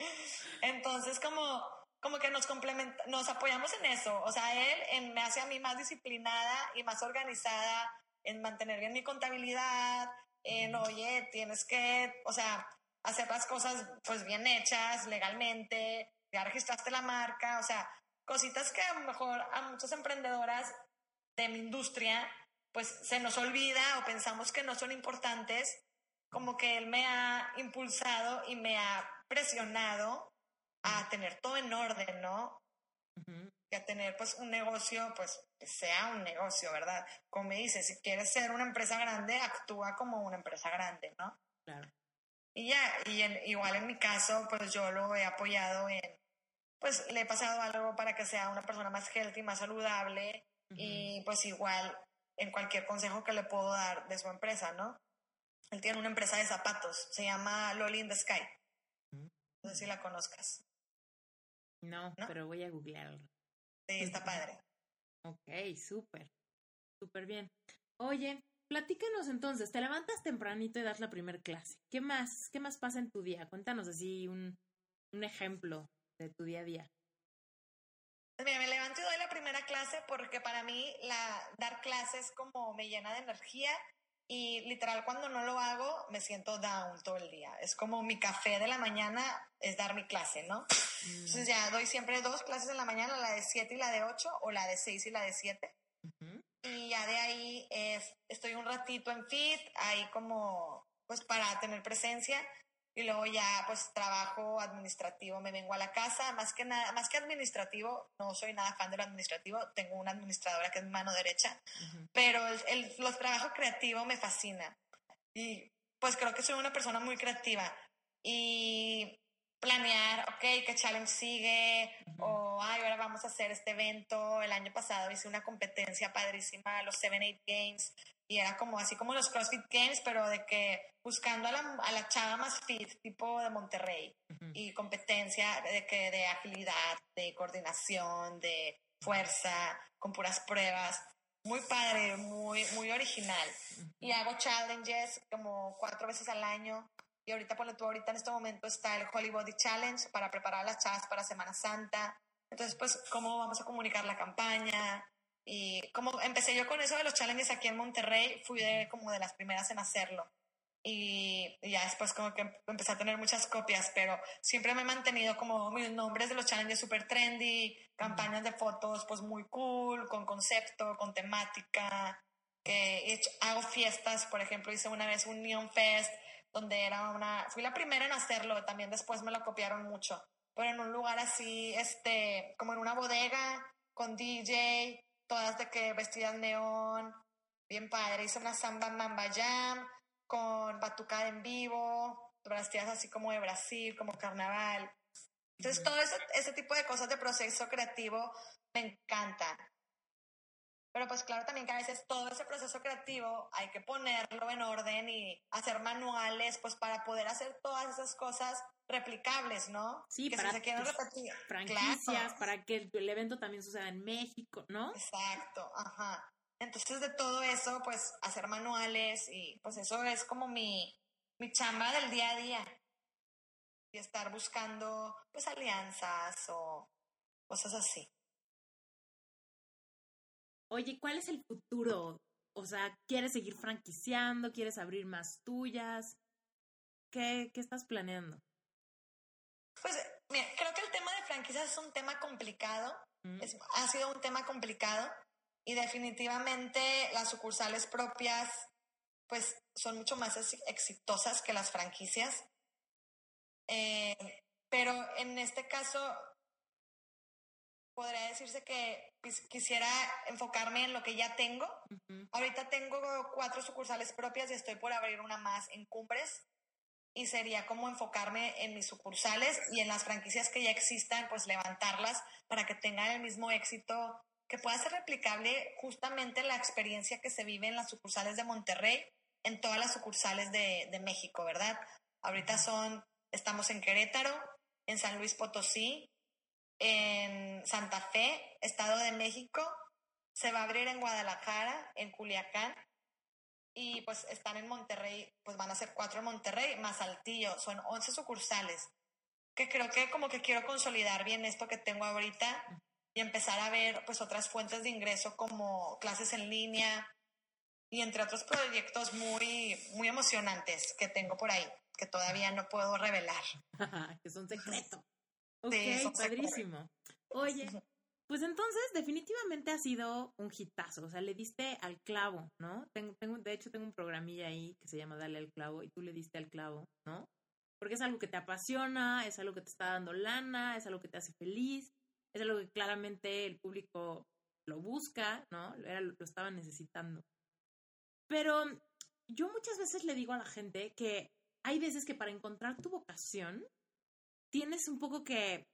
Entonces, como, como que nos complementa, nos apoyamos en eso. O sea, él me hace a mí más disciplinada y más organizada en mantener bien mi contabilidad, en, oye, tienes que, o sea, hacer las cosas pues bien hechas legalmente, ya registraste la marca, o sea, cositas que a lo mejor a muchas emprendedoras de mi industria, pues se nos olvida o pensamos que no son importantes, como que él me ha impulsado y me ha presionado a tener todo en orden, ¿no? Y a tener pues un negocio, pues que sea un negocio, ¿verdad? Como me dice, si quieres ser una empresa grande, actúa como una empresa grande, ¿no? Claro. Y ya, y igual en mi caso, pues yo lo he apoyado en, pues le he pasado algo para que sea una persona más healthy, más saludable y pues igual en cualquier consejo que le puedo dar de su empresa, ¿no? Él tiene una empresa de zapatos, se llama Loli in the Sky. No sé si la conozcas. No, pero voy a googlearlo. Sí, está padre. ok, súper, súper bien. Oye, platícanos entonces, te levantas tempranito y das la primera clase. ¿Qué más? ¿Qué más pasa en tu día? Cuéntanos así un, un ejemplo de tu día a día? Pues mira, me levanto y doy la primera clase porque para mí la, dar clases como me llena de energía y literal cuando no lo hago me siento down todo el día. Es como mi café de la mañana es dar mi clase, ¿no? Mm. Entonces ya doy siempre dos clases en la mañana, la de 7 y la de 8 o la de 6 y la de 7. Y ya de ahí estoy un ratito en FIT, ahí como pues para tener presencia y luego ya pues trabajo administrativo, me vengo a la casa, más que nada, más que administrativo, no soy nada fan de lo administrativo, tengo una administradora que es mano derecha, pero el, el, los trabajos creativos me fascina. Y pues creo que soy una persona muy creativa. Y planear, ok, qué challenge sigue, o ay, ahora vamos a hacer este evento. El año pasado hice una competencia padrísima, los 7-8 Games, y era como así como los CrossFit Games, pero de que buscando a la, a la chava más fit, tipo de Monterrey, y competencia de que de agilidad, de coordinación, de fuerza, con puras pruebas. Muy padre, muy, muy original. Y hago challenges como cuatro veces al año. Y ahorita, por tú, ahorita en este momento está el Holy Body Challenge para preparar a las chavas para Semana Santa. Entonces, pues, ¿cómo vamos a comunicar la campaña? Y como empecé yo con eso de los challenges aquí en Monterrey, fui de, como de las primeras en hacerlo. Y, ya después como que empecé a tener muchas copias, pero siempre me he mantenido como mis nombres de los challenges super trendy, campañas de fotos pues muy cool, con concepto, con temática, que hecho, hago fiestas, por ejemplo, hice una vez un Neon Fest, donde era una, fui la primera en hacerlo, también después me lo copiaron mucho, pero en un lugar así, este, como en una bodega, con DJ, todas de que vestidas neón, bien padre. Hice una samba mamba jam con batucada en vivo, vestidas así como de Brasil, como carnaval. Entonces, todo ese, ese tipo de cosas de proceso creativo me encantan. Pero pues claro también que a veces todo ese proceso creativo hay que ponerlo en orden y hacer manuales pues para poder hacer todas esas cosas replicables, ¿no? Sí, para se quieren repetir. Franquicias, para que el, evento también suceda en México, ¿no? Exacto, ajá. Entonces de todo eso, pues hacer manuales y pues eso es como mi, mi chamba del día a día. Y estar buscando pues alianzas o cosas así. Oye, ¿cuál es el futuro? O sea, ¿quieres seguir franquiciando? ¿Quieres abrir más tuyas? ¿Qué, qué estás planeando? Pues mira, creo que el tema de franquicias es un tema complicado. ha sido un tema complicado y definitivamente las sucursales propias pues son mucho más exitosas que las franquicias. Eh, pero en este caso podría decirse que quisiera enfocarme en lo que ya tengo. Ahorita tengo cuatro sucursales propias y estoy por abrir una más en Cumbres. Y sería como enfocarme en mis sucursales y en las franquicias que ya existan, pues levantarlas para que tengan el mismo éxito, que pueda ser replicable justamente la experiencia que se vive en las sucursales de Monterrey, en todas las sucursales de, de México, ¿verdad? Ahorita son, estamos en Querétaro, en San Luis Potosí, en Santa Fe, Estado de México, se va a abrir en Guadalajara, en Culiacán, y pues están en Monterrey, pues van a ser cuatro en Monterrey, más Saltillo, son 11 sucursales, que creo que como que quiero consolidar bien esto que tengo ahorita y empezar a ver pues otras fuentes de ingreso como clases en línea y entre otros proyectos muy, muy emocionantes que tengo por ahí, que todavía no puedo revelar. que son secretos. Ok, padrísimo. Oye, pues entonces definitivamente ha sido un hitazo, o sea, le diste al clavo, ¿no? Tengo, tengo, de hecho, tengo un programilla ahí que se llama Dale al clavo y tú le diste al clavo, ¿no? Porque es algo que te apasiona, es algo que te está dando lana, es algo que te hace feliz, es algo que claramente el público lo busca, ¿no? Era, lo estaba necesitando. Pero yo muchas veces le digo a la gente que hay veces que para encontrar tu vocación, tienes un poco que,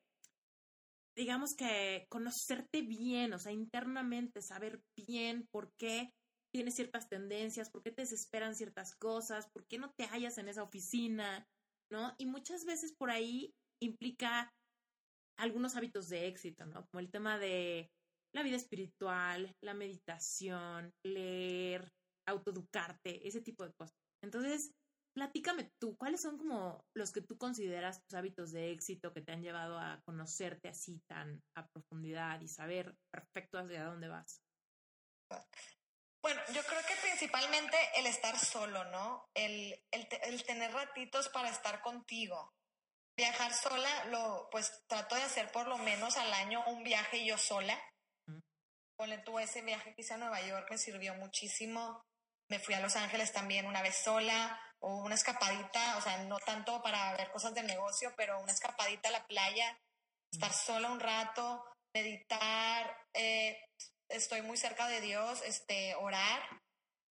digamos que conocerte bien, o sea, internamente, saber bien por qué tienes ciertas tendencias, por qué te desesperan ciertas cosas, por qué no te hallas en esa oficina, ¿no? Y muchas veces por ahí implica algunos hábitos de éxito, ¿no? Como el tema de la vida espiritual, la meditación, leer, autoeducarte, ese tipo de cosas. Entonces, platícame tú, ¿cuáles son como los que tú consideras tus hábitos de éxito que te han llevado a conocerte así tan a profundidad y saber perfecto hacia dónde vas? Bueno, yo creo que principalmente el estar solo, ¿no? El, el, tener ratitos para estar contigo. Viajar sola, lo, pues trato de hacer por lo menos al año un viaje yo sola. Ponle tú ese viaje que hice a Nueva York, me sirvió muchísimo. Me fui a Los Ángeles también una vez sola o una escapadita, o sea, no tanto para ver cosas de negocio, pero una escapadita a la playa, estar sola un rato, meditar, eh, estoy muy cerca de Dios, este, orar,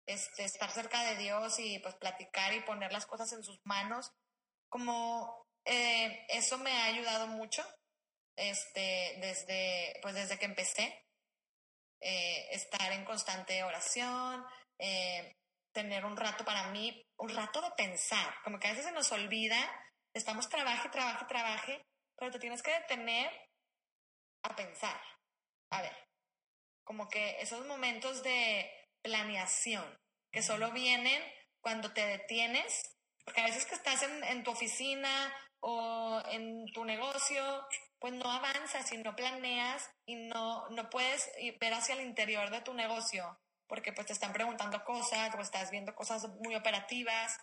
este, estar cerca de Dios y pues platicar y poner las cosas en sus manos, como eh, eso me ha ayudado mucho, este, desde, pues desde que empecé, eh, estar en constante oración, tener un rato para mí, un rato de pensar, como que a veces se nos olvida, estamos trabaje, trabaje, trabaje, pero te tienes que detener a pensar. A ver, como que esos momentos de planeación que solo vienen cuando te detienes, porque a veces que estás en, tu oficina o en tu negocio, pues no avanzas y no planeas y no, no puedes ver hacia el interior de tu negocio porque pues te están preguntando cosas o estás viendo cosas muy operativas,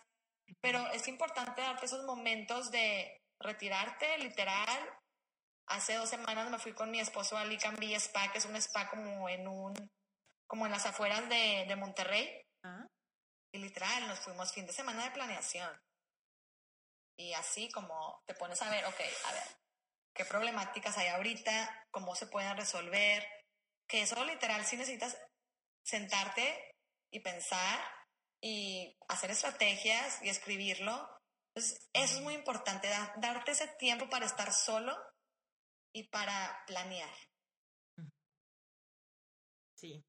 pero es importante darte esos momentos de retirarte, literal. Hace dos semanas me fui con mi esposo a Licambi Spa, que es un spa como en un, como en las afueras de, de Monterrey. Ah. Y literal, nos fuimos fin de semana de planeación. Y así como te pones a ver, ok, a ver, qué problemáticas hay ahorita, cómo se pueden resolver, que eso literal sí necesitas sentarte y pensar y hacer estrategias y escribirlo. Entonces, eso es muy importante, darte ese tiempo para estar solo y para planear. Sí.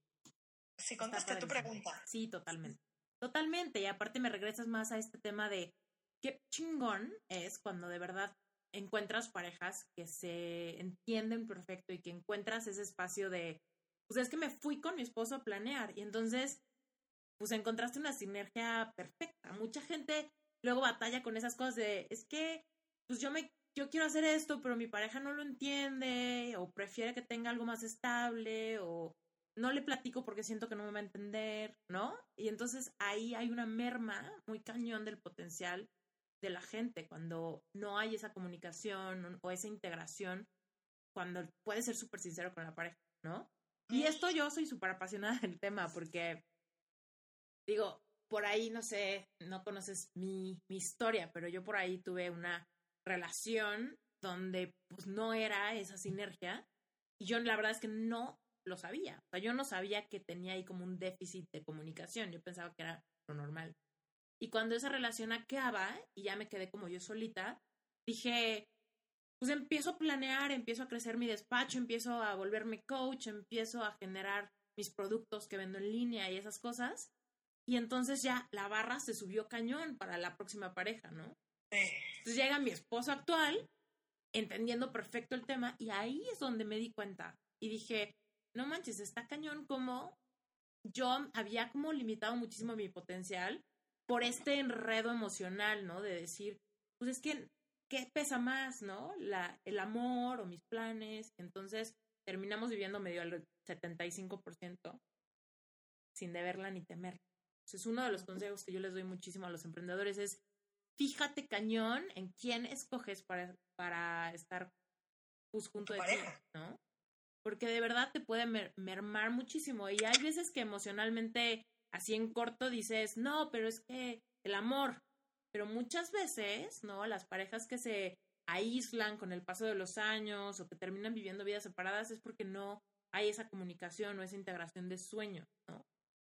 Sí, contesté tu pregunta. Sí, totalmente. Totalmente. Y aparte me regresas más a este tema de qué chingón es cuando de verdad encuentras parejas que se entienden perfecto y que encuentras ese espacio de pues es que me fui con mi esposo a planear y entonces, pues encontraste una sinergia perfecta. Mucha gente luego batalla con esas cosas de, es que, pues yo me, yo quiero hacer esto, pero mi pareja no lo entiende o prefiere que tenga algo más estable o no le platico porque siento que no me va a entender, ¿no? Y entonces ahí hay una merma muy cañón del potencial de la gente cuando no hay esa comunicación o esa integración, cuando puedes ser súper sincero con la pareja, ¿no? Y esto yo soy súper apasionada del tema porque, digo, por ahí, no sé, no conoces mi, mi historia, pero yo por ahí tuve una relación donde pues no era esa sinergia y yo la verdad es que no lo sabía. O sea, yo no sabía que tenía ahí como un déficit de comunicación. Yo pensaba que era lo normal. Y cuando esa relación acaba y ya me quedé como yo solita, dije, pues empiezo a planear, empiezo a crecer mi despacho, empiezo a volverme coach, empiezo a generar mis productos que vendo en línea y esas cosas. Y entonces ya la barra se subió cañón para la próxima pareja, ¿no? Entonces llega mi esposo actual, entendiendo perfecto el tema, y ahí es donde me di cuenta. Y dije, no manches, está cañón como yo había como limitado muchísimo mi potencial por este enredo emocional, ¿no? De decir, pues es que, ¿qué pesa más, no? La, el amor o mis planes. Entonces terminamos viviendo medio al 75% sin deberla ni temerla. Entonces, uno de los consejos que yo les doy muchísimo a los emprendedores es, fíjate cañón en quién escoges para, para estar pues, junto de ti, ¿no? porque de verdad te puede mermar muchísimo. Y hay veces que emocionalmente, así en corto, dices, no, pero es que el amor. Pero muchas veces, ¿no? Las parejas que se aíslan con el paso de los años o que terminan viviendo vidas separadas es porque no hay esa comunicación o esa integración de sueño, ¿no?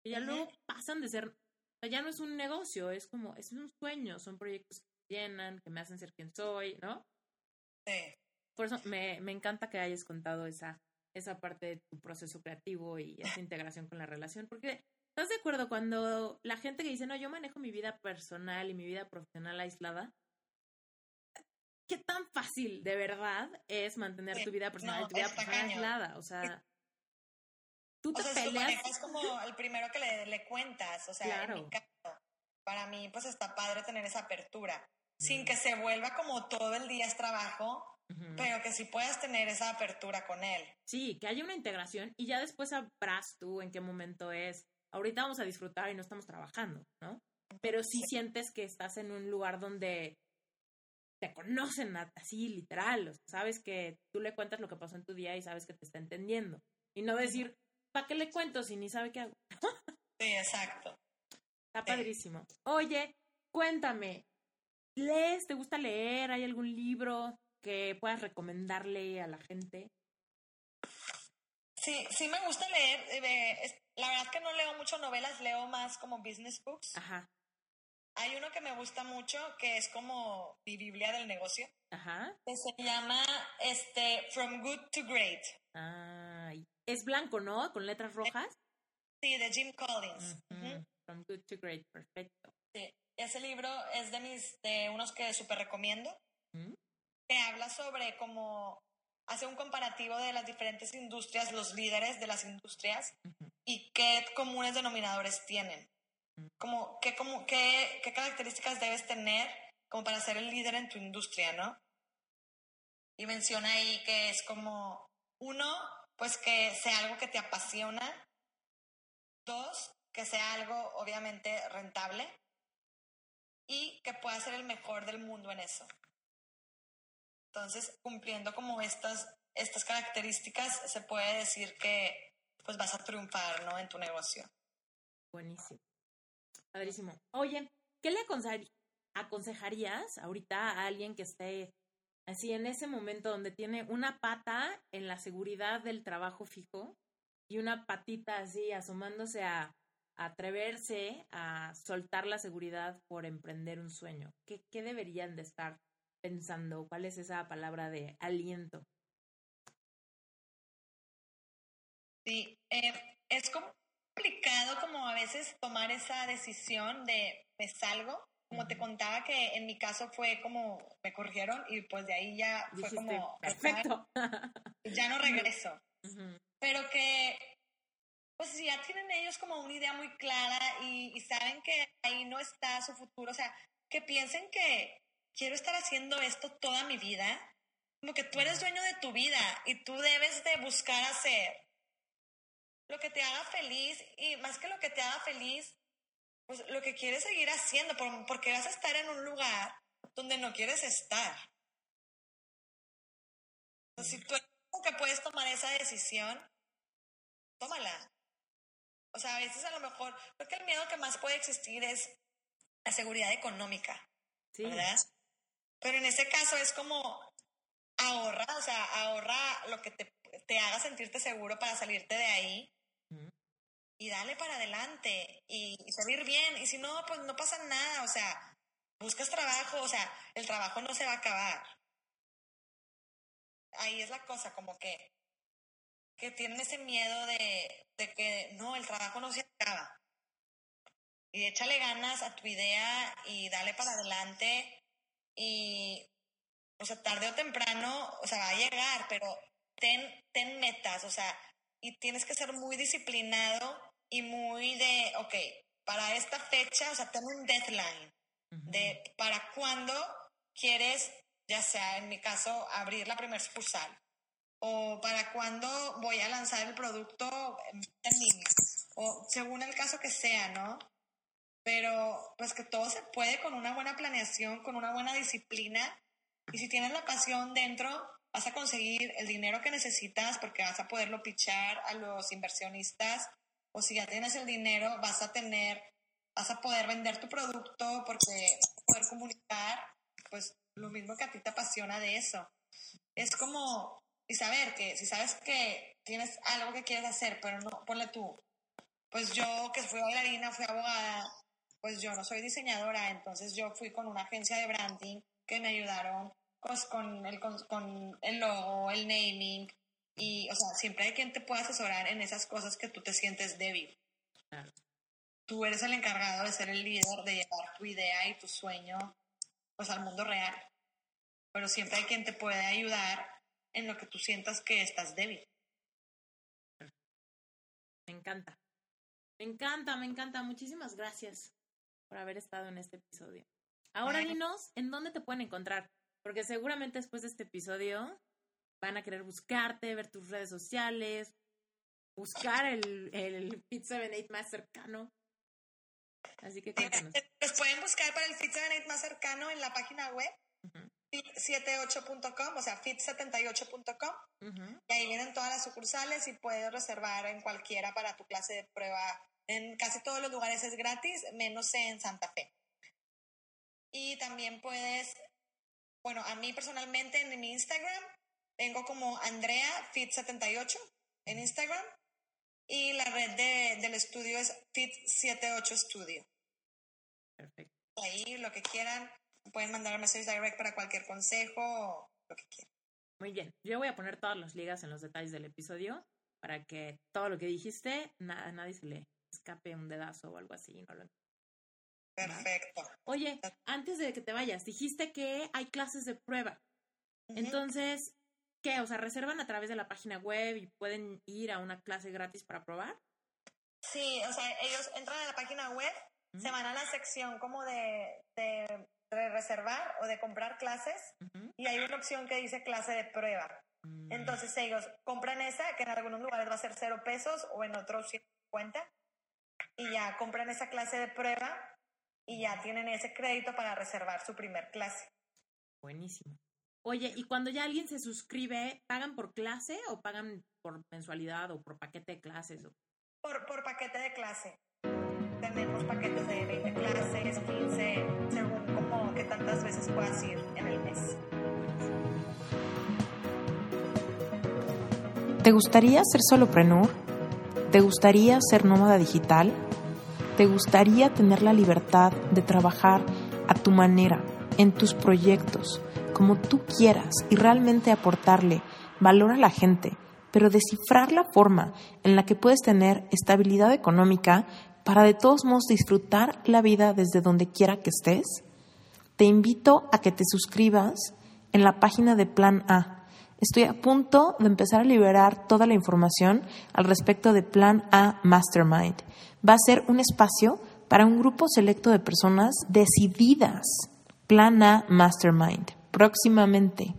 Y ya luego pasan de ser, o sea, ya no es un negocio, es como, es un sueño, son proyectos que llenan, que me hacen ser quien soy, ¿no? Sí. Por eso me, me encanta que hayas contado esa, esa parte de tu proceso creativo y esa integración con la relación, porque ¿estás de acuerdo cuando la gente que dice, no, yo manejo mi vida personal y mi vida profesional aislada? ¿Qué tan fácil de verdad es mantener tu vida personal y tu vida profesional aislada? O sea, tú te peleas. es como el primero que le, le cuentas, o sea, en mi caso, para mí pues está padre tener esa apertura, sin que se vuelva como todo el día es trabajo, pero que sí puedas tener esa apertura con él. Sí, que haya una integración y ya después sabrás tú en qué momento es. Ahorita vamos a disfrutar y no estamos trabajando, ¿no? Pero sí, sientes que estás en un lugar donde te conocen así, literal. O sea, sabes que tú le cuentas lo que pasó en tu día y sabes que te está entendiendo. Y no decir, ¿para qué le cuento si ni sabe qué hago? sí, exacto. Está padrísimo. Oye, cuéntame, ¿lees? ¿Te gusta leer? ¿Hay algún libro? que puedas recomendarle a la gente? Sí, sí me gusta leer. Eh, la verdad es que no leo mucho novelas, leo más como business books. Ajá. Hay uno que me gusta mucho que es como mi Biblia del negocio. Ajá. Que se llama este From Good to Great. Ah, es blanco, ¿no? Con letras rojas. Sí, de Jim Collins. From Good to Great, perfecto. Sí, ese libro es de mis de unos que súper recomiendo que habla sobre cómo hace un comparativo de las diferentes industrias, los líderes de las industrias y qué comunes denominadores tienen. Como, qué, como, qué, qué características debes tener como para ser el líder en tu industria, ¿no? Y menciona ahí que es como, uno, pues que sea algo que te apasiona. Dos, que sea algo obviamente rentable. Y que pueda ser el mejor del mundo en eso. Entonces, cumpliendo como estas, estas características, se puede decir que pues vas a triunfar, ¿no? En tu negocio. Buenísimo. Padrísimo. Oye, ¿qué le aconsejarías ahorita a alguien que esté así en ese momento donde tiene una pata en la seguridad del trabajo fijo y una patita así asomándose a, atreverse a soltar la seguridad por emprender un sueño? ¿Qué, ¿Qué deberían de estar pensando? ¿Cuál es esa palabra de aliento? Sí, eh, es complicado como a veces tomar esa decisión de me salgo. Como te contaba que en mi caso fue como me corrigieron y pues de ahí ya fue como perfecto. ya no regreso. Pero que pues si ya tienen ellos como una idea muy clara y, y saben que ahí no está su futuro, o sea, que piensen que quiero estar haciendo esto toda mi vida, como que tú eres dueño de tu vida y tú debes de buscar hacer lo que te haga feliz y más que lo que te haga feliz, pues lo que quieres seguir haciendo, porque vas a estar en un lugar donde no quieres estar. Entonces, si tú que puedes tomar esa decisión, tómala. O sea, a veces a lo mejor, creo que el miedo que más puede existir es la seguridad económica, ¿verdad? Pero en ese caso es como ahorra, o sea, ahorra lo que te, te haga sentirte seguro para salirte de ahí y dale para adelante y, y, salir bien. Y si no, pues no pasa nada, o sea, buscas trabajo, o sea, el trabajo no se va a acabar. Ahí es la cosa, como que que tienen ese miedo de, que no, el trabajo no se acaba. Y échale ganas a tu idea y dale para adelante y, o sea, tarde o temprano, o sea, va a llegar, pero ten, ten metas, o sea, y tienes que ser muy disciplinado y muy de, ok, para esta fecha, o sea, ten un deadline de para cuándo quieres, ya sea en mi caso, abrir la primera sucursal o para cuándo voy a lanzar el producto en línea, o según el caso que sea, ¿no? Pero pues que todo se puede con una buena planeación, con una buena disciplina, y si tienes la pasión dentro, vas a conseguir el dinero que necesitas porque vas a poderlo pichar a los inversionistas, o si ya tienes el dinero, vas a tener, vas a poder vender tu producto porque vas poder comunicar, pues lo mismo que a ti te apasiona de eso. Es como y saber que si sabes que tienes algo que quieres hacer, pero no, ponle tú, pues yo que fui bailarina, fui abogada, pues yo no soy diseñadora, entonces yo fui con una agencia de branding que me ayudaron pues, con, el, con, el logo, el naming, y, o sea, siempre hay quien te pueda asesorar en esas cosas que tú te sientes débil. Tú eres el encargado de ser el líder, de llevar tu idea y tu sueño, pues, al mundo real. Pero siempre hay quien te puede ayudar en lo que tú sientas que estás débil. Me encanta. Me encanta, me encanta. Muchísimas gracias por haber estado en este episodio. Ahora dinos en dónde te pueden encontrar, porque seguramente después de este episodio van a querer buscarte, ver tus redes sociales, buscar el, el Fit 78 más cercano. Así que cuéntanos. Los pueden buscar para el Fit 78 más cercano en la página web fit78.com, o sea, fit78.com. Y ahí vienen todas las sucursales y puedes reservar en cualquiera para tu clase de prueba. En casi todos los lugares es gratis, menos en Santa Fe. Y también puedes, bueno, a mí personalmente en mi Instagram tengo como Andrea Fit78 en Instagram y la red de, del estudio es Fit78 Studio. Perfecto. Ahí lo que quieran, pueden mandar mensajes direct para cualquier consejo o lo que quieran. Muy bien. Yo voy a poner todas las ligas en los detalles del episodio para que todo lo que dijiste, a nadie se le escape un dedazo o algo así. No lo... Perfecto. Oye, antes de que te vayas, dijiste que hay clases de prueba. Entonces, ¿qué? O sea, ¿reservan a través de la página web y pueden ir a una clase gratis para probar? Sí, o sea, ellos entran a la página web, se van a la sección como de de reservar o de comprar clases y hay una opción que dice clase de prueba. Mm. Entonces ellos compran esa, que en algunos lugares va a ser cero pesos o en otros 150 y ya compran esa clase de prueba y ya tienen ese crédito para reservar su primer clase. Buenísimo. Oye, ¿y cuando ya alguien se suscribe, pagan por clase o pagan por mensualidad o por paquete de clases? Por, por paquete de clase. Tenemos paquetes de 20 clases, 15, según como que tantas veces puedas ir en el mes. ¿Te gustaría ser solopreneur? ¿Te gustaría ser nómada digital? ¿Te gustaría tener la libertad de trabajar a tu manera, en tus proyectos, como tú quieras y realmente aportarle valor a la gente, pero descifrar la forma en la que puedes tener estabilidad económica para de todos modos disfrutar la vida desde donde quiera que estés, te invito a que te suscribas en la página de Plan A, Estoy a punto de empezar a liberar toda la información al respecto de Plan A Mastermind. Va a ser un espacio para un grupo selecto de personas decididas. Plan A Mastermind. Próximamente.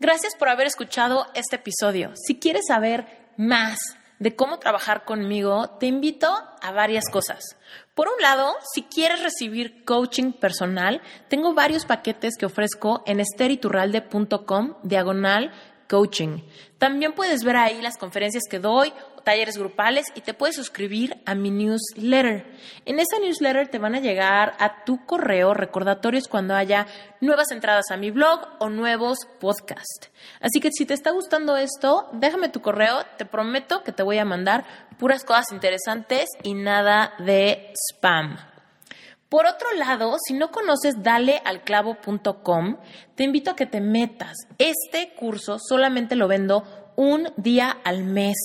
Gracias por haber escuchado este episodio. Si quieres saber más de cómo trabajar conmigo, te invito a varias cosas. Por un lado, si quieres recibir coaching personal, tengo varios paquetes que ofrezco en esteriturralde.com diagonal coaching. También puedes ver ahí las conferencias que doy talleres grupales y te puedes suscribir a mi newsletter. En esa newsletter te van a llegar a tu correo recordatorios cuando haya nuevas entradas a mi blog o nuevos podcasts. Así que si te está gustando esto, déjame tu correo, te prometo que te voy a mandar puras cosas interesantes y nada de spam. Por otro lado, si no conoces dalealclavo.com, te invito a que te metas. Este curso solamente lo vendo un día al mes.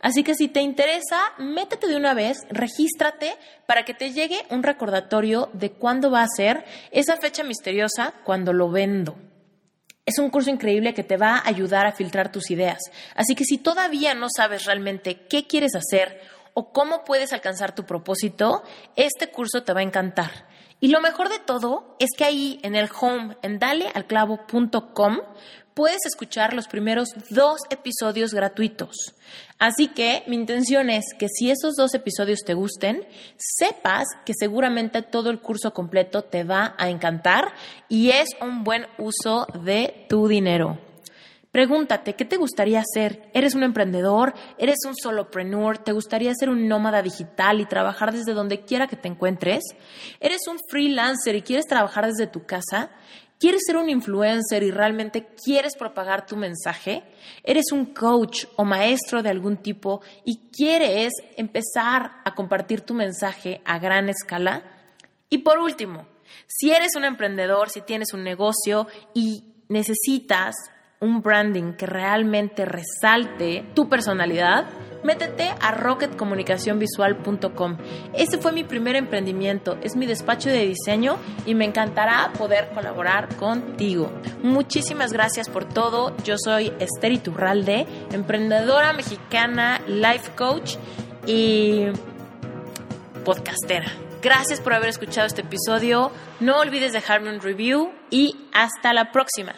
Así que si te interesa, métete de una vez, regístrate para que te llegue un recordatorio de cuándo va a ser esa fecha misteriosa cuando lo vendo. Es un curso increíble que te va a ayudar a filtrar tus ideas. Así que si todavía no sabes realmente qué quieres hacer o cómo puedes alcanzar tu propósito, este curso te va a encantar. Y lo mejor de todo es que ahí en el home, en dalealclavo.com, puedes escuchar los primeros dos episodios gratuitos. Así que mi intención es que si esos dos episodios te gusten, sepas que seguramente todo el curso completo te va a encantar y es un buen uso de tu dinero. Pregúntate, ¿qué te gustaría hacer? ¿Eres un emprendedor? ¿Eres un solopreneur? ¿Te gustaría ser un nómada digital y trabajar desde donde quiera que te encuentres? ¿Eres un freelancer y quieres trabajar desde tu casa? ¿Quieres ser un influencer y realmente quieres propagar tu mensaje? ¿Eres un coach o maestro de algún tipo y quieres empezar a compartir tu mensaje a gran escala? Y por último, si eres un emprendedor, si tienes un negocio y necesitas un branding que realmente resalte tu personalidad, métete a rocketcomunicacionvisual.com. Ese fue mi primer emprendimiento, es mi despacho de diseño y me encantará poder colaborar contigo. Muchísimas gracias por todo. Yo soy Esther Iturralde, emprendedora mexicana, life coach y podcastera. Gracias por haber escuchado este episodio. No olvides dejarme un review y hasta la próxima.